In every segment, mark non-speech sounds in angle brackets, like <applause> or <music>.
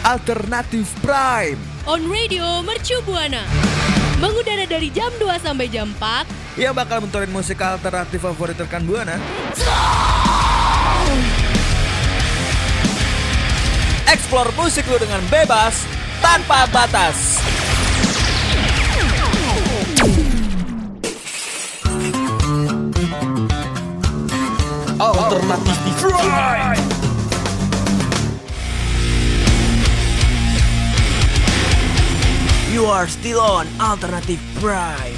Alternatif Prime. On Radio Mercu Buana. Mengudara dari jam 2 sampai jam 4. Yang bakal mentorin musik alternatif favorit rekan Buana. Explore musik lu dengan bebas tanpa batas. Alternatif Prime. You are still on Alternative Prime.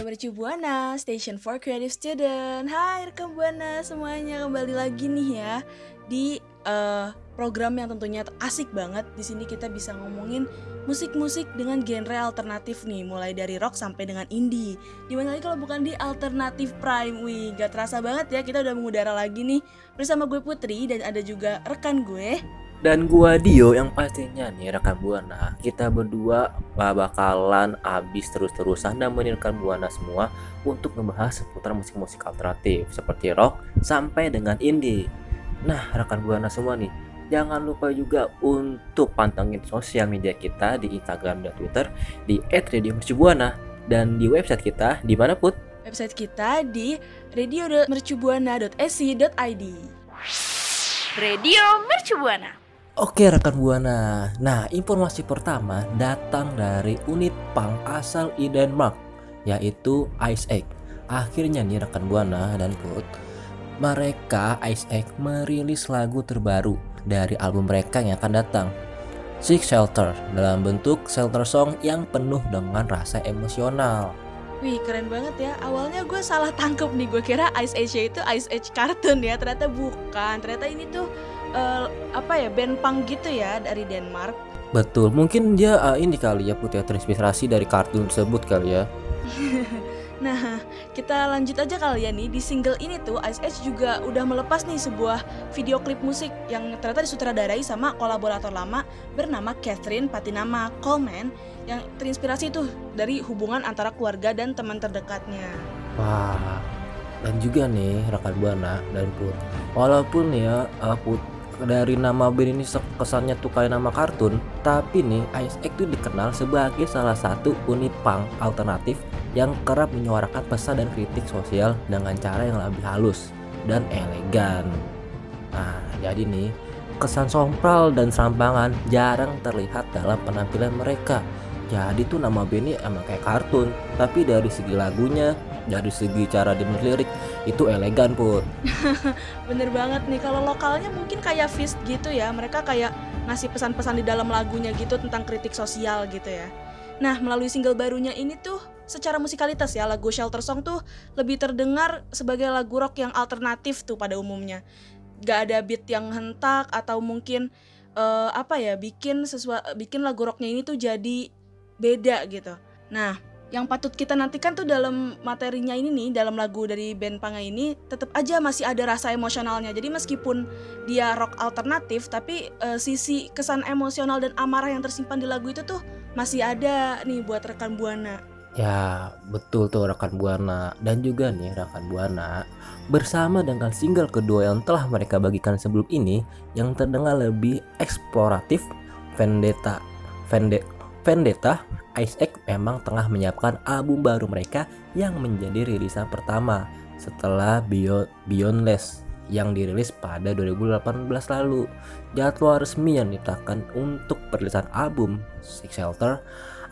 Mercu Buana, Station for Creative Student. Hai rekam Buana semuanya kembali lagi nih ya di eh, program yang tentunya asik banget. Di sini kita bisa ngomongin musik-musik dengan genre alternatif nih, mulai dari rock sampai dengan indie. Di mana lagi kalau bukan di Alternative Prime, wih gak terasa banget ya kita udah mengudara lagi nih bersama gue Putri dan ada juga rekan gue. Dan gua Dio yang pastinya nih rekan Buana Kita berdua bakalan abis terus-terusan dan rekan Buana semua Untuk ngebahas seputar musik-musik alternatif Seperti rock sampai dengan indie Nah rekan Buana semua nih Jangan lupa juga untuk pantengin sosial media kita di Instagram dan Twitter di @radiomercubuana dan di website kita di mana put Website kita di radio.mercubuana.ac.id. Radio Mercu Buana. Oke rekan Buana, nah informasi pertama datang dari unit punk asal Denmark yaitu Ice Egg. Akhirnya nih rekan Buana dan Put, mereka Ice Egg merilis lagu terbaru dari album mereka yang akan datang. Six Shelter dalam bentuk shelter song yang penuh dengan rasa emosional. Wih keren banget ya Awalnya gue salah tangkep nih Gue kira Ice Age itu Ice Age Cartoon ya Ternyata bukan Ternyata ini tuh eh, Apa ya Band punk gitu ya Dari Denmark Betul, mungkin dia uh, ini kali ya Put ya terinspirasi dari kartun tersebut kali ya. <laughs> Nah kita lanjut aja kali ya nih Di single ini tuh Ice Age juga udah melepas nih Sebuah video klip musik Yang ternyata disutradarai sama kolaborator lama Bernama Catherine Patinama Coleman Yang terinspirasi tuh Dari hubungan antara keluarga dan teman terdekatnya Wah, dan juga nih rekan Buana dan Put. Walaupun ya uh, Put dari nama band ini kesannya tuh kayak nama kartun, tapi nih Egg tuh dikenal sebagai salah satu unit punk alternatif yang kerap menyuarakan pesan dan kritik sosial dengan cara yang lebih halus dan elegan. Nah, jadi nih kesan sompral dan serampangan jarang terlihat dalam penampilan mereka. Jadi tuh nama band ini emang kayak kartun, tapi dari segi lagunya, dari segi cara dia lirik itu elegan put. <laughs> Bener banget nih, kalau lokalnya mungkin kayak Fist gitu ya, mereka kayak ngasih pesan-pesan di dalam lagunya gitu tentang kritik sosial gitu ya. Nah, melalui single barunya ini tuh secara musikalitas ya, lagu Shelter Song tuh lebih terdengar sebagai lagu rock yang alternatif tuh pada umumnya. Gak ada beat yang hentak atau mungkin eh, apa ya, bikin sesuatu bikin lagu rocknya ini tuh jadi beda gitu. Nah, yang patut kita nantikan tuh dalam materinya ini nih dalam lagu dari band Panga ini tetap aja masih ada rasa emosionalnya. Jadi meskipun dia rock alternatif tapi eh, sisi kesan emosional dan amarah yang tersimpan di lagu itu tuh masih ada nih buat rekan buana. Ya, betul tuh rekan Buana. Dan juga nih rekan Buana bersama dengan single kedua yang telah mereka bagikan sebelum ini yang terdengar lebih eksploratif Vendetta Vende- Vendetta Ice Egg memang tengah menyiapkan album baru mereka yang menjadi rilisan pertama setelah Beyond, Beyondless yang dirilis pada 2018 lalu. Jadwal resmi yang ditetapkan untuk perilisan album Six Shelter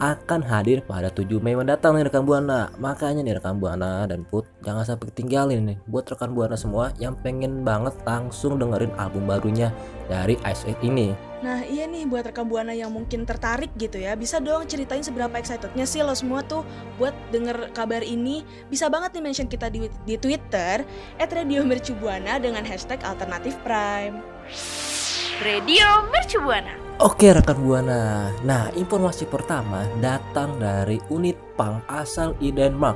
akan hadir pada 7 Mei mendatang nih rekan Buana. Makanya nih rekan Buana dan Put jangan sampai ketinggalin nih buat rekan Buana semua yang pengen banget langsung dengerin album barunya dari Ice ini. Nah iya nih buat rekan buana yang mungkin tertarik gitu ya Bisa dong ceritain seberapa excitednya sih lo semua tuh buat denger kabar ini Bisa banget nih mention kita di, di Twitter At Radio Mercu Buana dengan hashtag alternatif prime Radio Mercu Buana. Oke rekan Buana. Nah, informasi pertama datang dari unit punk asal i Denmark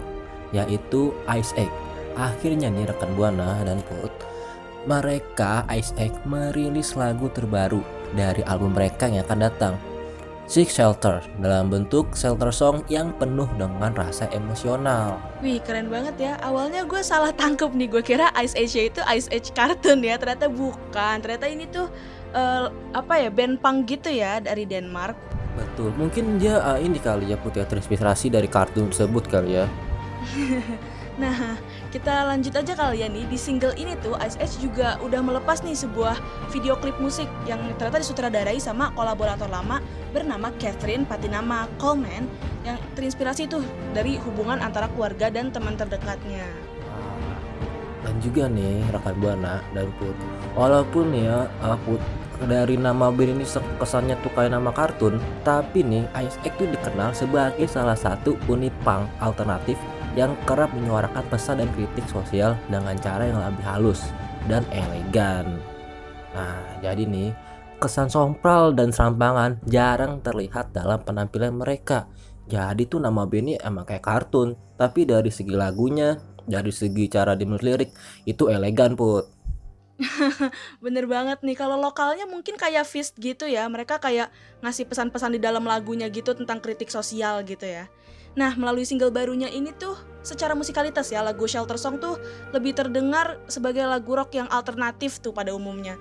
yaitu Ice Egg. Akhirnya nih rekan Buana dan Put, mereka Ice Egg merilis lagu terbaru dari album mereka yang akan datang. Six Shelter dalam bentuk shelter song yang penuh dengan rasa emosional. Wih keren banget ya Awalnya gue salah tangkep nih Gue kira Ice Age itu Ice Age Cartoon ya Ternyata bukan Ternyata ini tuh eh, apa ya band punk gitu ya dari Denmark. Betul, mungkin dia uh, ini kali ya putih terinspirasi dari kartun tersebut kali ya. <laughs> Nah, kita lanjut aja kali ya nih di single ini tuh Ice Age juga udah melepas nih sebuah video klip musik yang ternyata disutradarai sama kolaborator lama bernama Catherine Patinama Coleman yang terinspirasi tuh dari hubungan antara keluarga dan teman terdekatnya. Dan juga nih rekan buana dan put, walaupun ya uh, put dari nama band ini kesannya tuh kayak nama kartun, tapi nih Ice Age tuh dikenal sebagai salah satu unit punk alternatif yang kerap menyuarakan pesan dan kritik sosial dengan cara yang lebih halus dan elegan. Nah, jadi nih kesan sompral dan serampangan jarang terlihat dalam penampilan mereka. Jadi tuh nama bandnya emang kayak kartun, tapi dari segi lagunya, dari segi cara dimenulis lirik itu elegan put. <laughs> Bener banget nih, kalau lokalnya mungkin kayak Fist gitu ya, mereka kayak ngasih pesan-pesan di dalam lagunya gitu tentang kritik sosial gitu ya. Nah, melalui single barunya ini tuh secara musikalitas ya, lagu Shelter Song tuh lebih terdengar sebagai lagu rock yang alternatif tuh pada umumnya.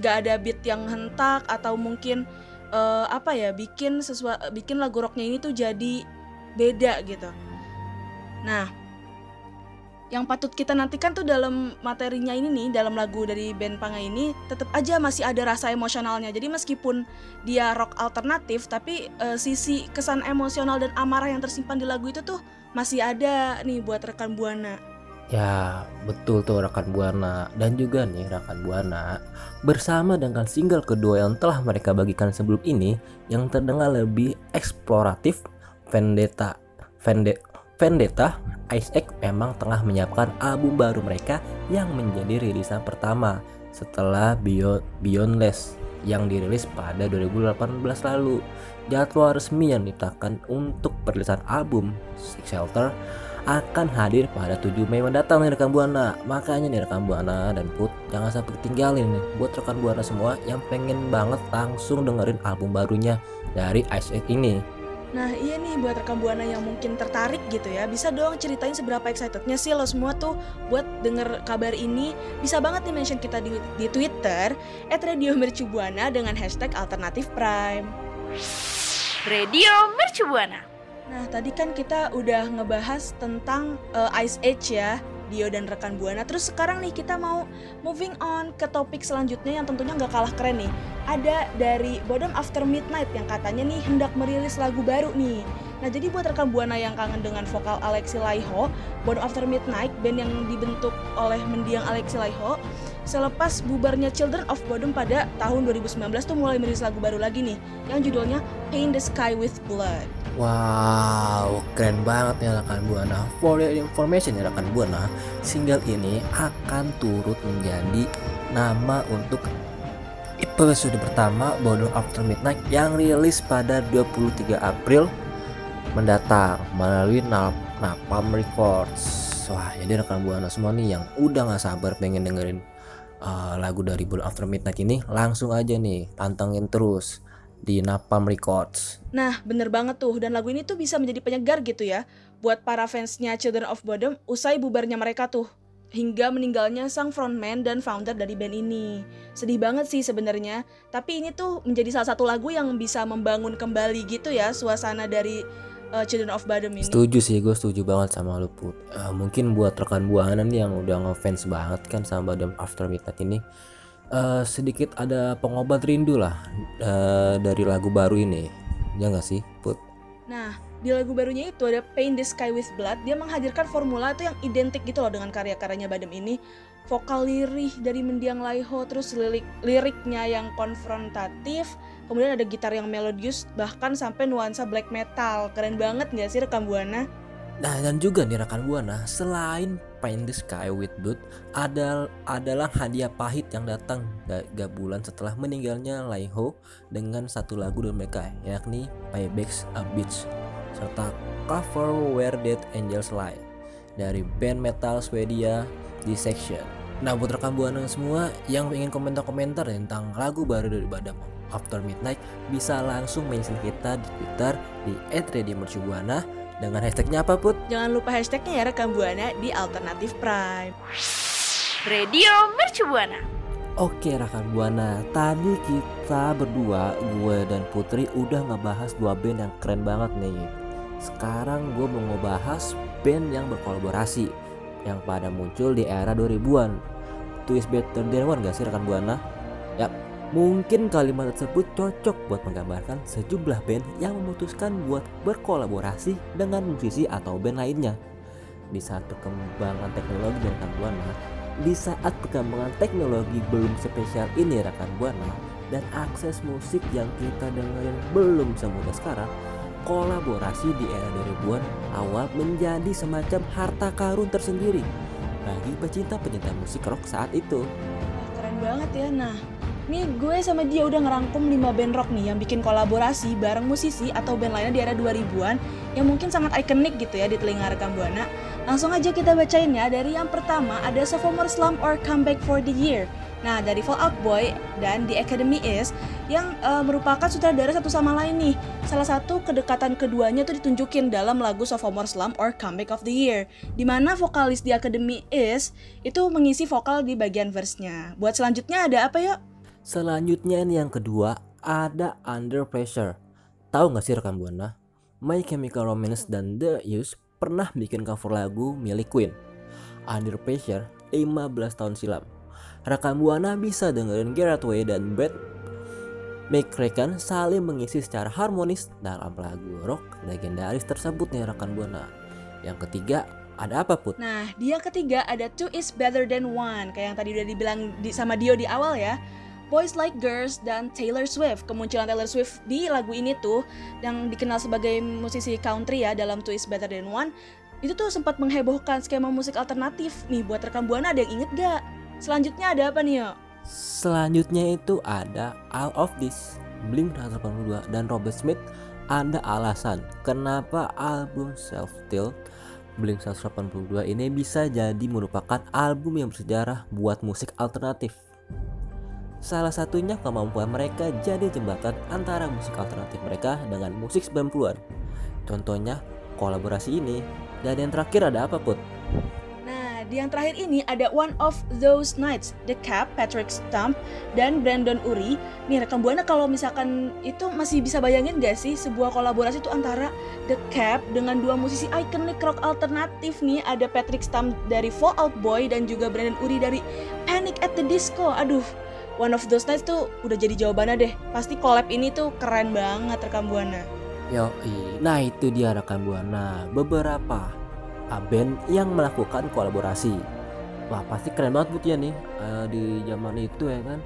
Gak ada beat yang hentak atau mungkin eh, apa ya, bikin sesuatu bikin lagu rocknya ini tuh jadi beda gitu. Nah, yang patut kita nantikan tuh dalam materinya ini nih dalam lagu dari band Panga ini tetap aja masih ada rasa emosionalnya. Jadi meskipun dia rock alternatif tapi eh, sisi kesan emosional dan amarah yang tersimpan di lagu itu tuh masih ada nih buat rekan buana. Ya, betul tuh rekan Buana. Dan juga nih rekan Buana bersama dengan single kedua yang telah mereka bagikan sebelum ini yang terdengar lebih eksploratif Vendetta Vende- Vendetta Ice Egg memang tengah menyiapkan album baru mereka yang menjadi rilisan pertama setelah Beyond Beyondless yang dirilis pada 2018 lalu. Jadwal resmi yang ditetapkan untuk perilisan album Six Shelter akan hadir pada 7 Mei mendatang nih rekan Buana. Makanya nih rekan Buana dan Put jangan sampai ketinggalin nih buat rekan Buana semua yang pengen banget langsung dengerin album barunya dari Ice Egg ini. Nah iya nih buat rekan buana yang mungkin tertarik gitu ya Bisa dong ceritain seberapa excitednya sih lo semua tuh buat denger kabar ini. Bisa banget nih mention kita di, di Twitter At Radio Mercubuana dengan hashtag alternatif prime. Radio Mercubuana. Nah tadi kan kita udah ngebahas tentang eh, Ice Age ya Dio dan rekan Buana. Terus sekarang nih kita mau moving on ke topik selanjutnya yang tentunya nggak kalah keren nih. Ada dari Bodom After Midnight yang katanya nih hendak merilis lagu baru nih. Nah jadi buat rekan Buana yang kangen dengan vokal Alexi Laiho Bodom After Midnight, band yang dibentuk oleh mendiang Alexi Laiho Selepas bubarnya Children of Bodom pada tahun 2019 tuh mulai merilis lagu baru lagi nih Yang judulnya Paint the Sky with Blood Wow, keren banget ya rekan Buana. For your information ya rekan Buana, single ini akan turut menjadi nama untuk episode pertama Bodong After Midnight yang rilis pada 23 April mendatang melalui Nap- Napalm Records. Wah, jadi rekan Buana semua nih yang udah nggak sabar pengen dengerin uh, lagu dari Bodong After Midnight ini, langsung aja nih pantengin terus di Napalm Records. Nah, bener banget tuh. Dan lagu ini tuh bisa menjadi penyegar gitu ya. Buat para fansnya Children of Bodom usai bubarnya mereka tuh. Hingga meninggalnya sang frontman dan founder dari band ini. Sedih banget sih sebenarnya. Tapi ini tuh menjadi salah satu lagu yang bisa membangun kembali gitu ya suasana dari uh, Children of Bodom ini. Setuju sih, gue setuju banget sama lu Put. Eh, mungkin buat rekan buana nih yang udah ngefans banget kan sama Bodom After Midnight ini, eh, sedikit ada pengobat rindu lah eh, dari lagu baru ini. Ya nggak sih, Put? Nah, di lagu barunya itu ada Paint the Sky with Blood. Dia menghadirkan formula itu yang identik gitu loh dengan karya-karyanya Badem ini. Vokal lirih dari mendiang Laiho, terus lirik liriknya yang konfrontatif, kemudian ada gitar yang melodius, bahkan sampai nuansa black metal. Keren banget nggak sih rekam Buana? Nah dan juga nih rekan buana, selain Paint the Sky with Blood, ada adalah hadiah pahit yang datang tiga bulan setelah meninggalnya Laiho dengan satu lagu dari mereka, yakni Paybacks a Beach, serta cover Where Dead Angels Lie dari band metal Swedia Dissection. Nah buat rekan buana semua yang ingin komentar-komentar tentang lagu baru dari Badam After Midnight bisa langsung mention kita di Twitter di @radiomercubuana dengan hashtagnya apa Put? Jangan lupa hashtagnya ya rekam Buana di Alternatif Prime. Radio Mercubuana. Oke rekan Buana, tadi kita berdua, gue dan Putri udah ngebahas dua band yang keren banget nih. Sekarang gue mau ngebahas band yang berkolaborasi yang pada muncul di era 2000-an. Twist Better Than One gak sih rekan Buana? Ya, mungkin kalimat tersebut cocok buat menggambarkan sejumlah band yang memutuskan buat berkolaborasi dengan musisi atau band lainnya. Di saat perkembangan teknologi dan rekan Buana, di saat perkembangan teknologi belum spesial ini rekan buana dan akses musik yang kita dengerin belum semudah sekarang, kolaborasi di era 2000-an awal menjadi semacam harta karun tersendiri bagi pecinta-pecinta musik rock saat itu. Keren banget ya. Nah, nih gue sama dia udah ngerangkum 5 band rock nih yang bikin kolaborasi bareng musisi atau band lainnya di era 2000-an yang mungkin sangat ikonik gitu ya di telinga rekam Buana. Langsung aja kita bacain ya. Dari yang pertama ada Sophomore Slump or Comeback for the Year. Nah, dari Fall Out Boy dan The Academy Is yang uh, merupakan sutradara satu sama lain nih. Salah satu kedekatan keduanya tuh ditunjukin dalam lagu Sophomore Slump or Comeback of the Year. Di mana vokalis The Academy Is itu mengisi vokal di bagian verse-nya. Buat selanjutnya ada apa yuk? Selanjutnya ini yang kedua ada Under Pressure. Tahu nggak sih rekan buana? My Chemical Romance dan The Used pernah bikin cover lagu milik Queen. Under Pressure 15 tahun silam. Rekan Buana bisa dengerin Gerard Way dan Beth McCracken saling mengisi secara harmonis dalam lagu rock legendaris tersebut nih rekan Buana. Yang ketiga ada apa put? Nah, dia ketiga ada Two is better than one Kayak yang tadi udah dibilang di, sama Dio di awal ya Boys Like Girls dan Taylor Swift. Kemunculan Taylor Swift di lagu ini tuh yang dikenal sebagai musisi country ya dalam Two Is Better Than One itu tuh sempat menghebohkan skema musik alternatif nih buat rekam buana ada yang inget gak? Selanjutnya ada apa nih yo? Selanjutnya itu ada All of This Blink 182 dan Robert Smith ada alasan kenapa album Self Tilt Blink 182 ini bisa jadi merupakan album yang bersejarah buat musik alternatif Salah satunya kemampuan mereka jadi jembatan antara musik alternatif mereka dengan musik 90-an. Contohnya kolaborasi ini. Dan yang terakhir ada apa Put? Nah, di yang terakhir ini ada One of Those Nights, The Cap, Patrick Stump, dan Brandon Uri. Nih rekam buana kalau misalkan itu masih bisa bayangin gak sih sebuah kolaborasi itu antara The Cap dengan dua musisi ikonik rock alternatif nih ada Patrick Stump dari Fallout Boy dan juga Brandon Uri dari Panic at the Disco. Aduh, One of Those Nights tuh udah jadi jawabannya deh. Pasti collab ini tuh keren banget rekam buana. Yo, nah itu dia rekan buana. Beberapa band yang melakukan kolaborasi. Wah pasti keren banget Put ya nih uh, di zaman itu ya kan.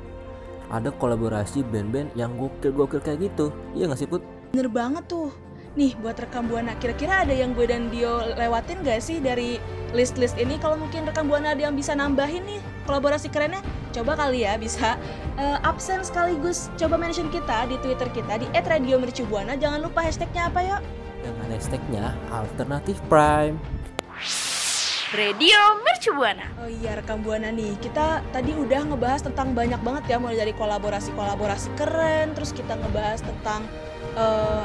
Ada kolaborasi band-band yang gokil-gokil kayak gitu. Iya gak sih Put? Bener banget tuh. Nih buat rekam buana, kira-kira ada yang gue dan Dio lewatin gak sih dari list-list ini? Kalau mungkin rekam buana ada yang bisa nambahin nih kolaborasi kerennya? Coba kali ya bisa uh, absen sekaligus coba mention kita di Twitter kita di @radiomercubuana. Jangan lupa hashtagnya apa yuk? Dengan hashtagnya alternatif prime. Radio Mercubuana. Oh iya rekam buana nih. Kita tadi udah ngebahas tentang banyak banget ya mulai dari kolaborasi-kolaborasi keren, terus kita ngebahas tentang uh,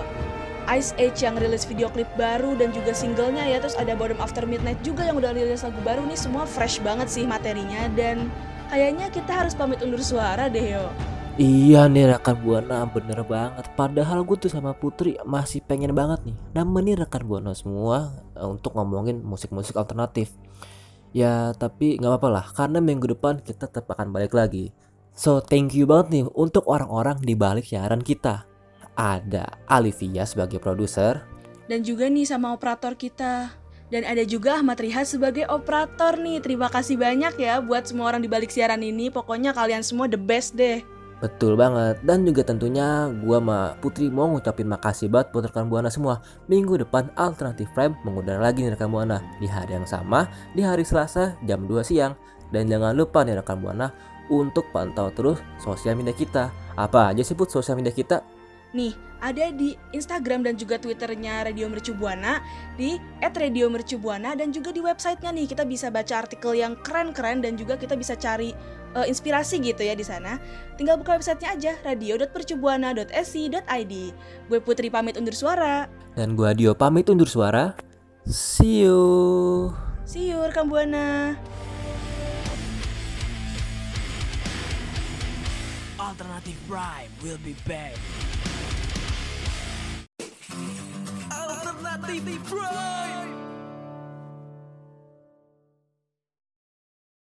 Ice Age yang rilis video klip baru dan juga singlenya ya terus ada Bottom After Midnight juga yang udah rilis lagu baru nih semua fresh banget sih materinya dan kayaknya kita harus pamit undur suara deh yo. Iya nih rekan buana bener banget. Padahal gue tuh sama Putri masih pengen banget nih Nemenin rekan buana semua eh, untuk ngomongin musik-musik alternatif. Ya tapi gak apa-apa lah Karena minggu depan kita tetap akan balik lagi. So thank you banget nih untuk orang-orang di balik siaran kita. Ada Alivia sebagai produser. Dan juga nih sama operator kita dan ada juga Ahmad Riha sebagai operator nih. Terima kasih banyak ya buat semua orang di balik siaran ini. Pokoknya kalian semua the best deh. Betul banget Dan juga tentunya gua sama Putri mau ngucapin makasih banget buat rekan Buana semua Minggu depan Alternatif Prime mengudara lagi nih rekan Buana Di hari yang sama, di hari Selasa jam 2 siang Dan jangan lupa nih rekan Buana untuk pantau terus sosial media kita Apa aja sih Put sosial media kita? Nih, ada di Instagram dan juga Twitternya Radio Mercu Buana di @radiomercubuana dan juga di websitenya nih kita bisa baca artikel yang keren-keren dan juga kita bisa cari uh, inspirasi gitu ya di sana. Tinggal buka websitenya aja radio.percubuana.sc.id. Gue Putri pamit undur suara. Dan gue Dio pamit undur suara. See you. See you rekam Buana. Alternative Prime will be back. Thief Prime!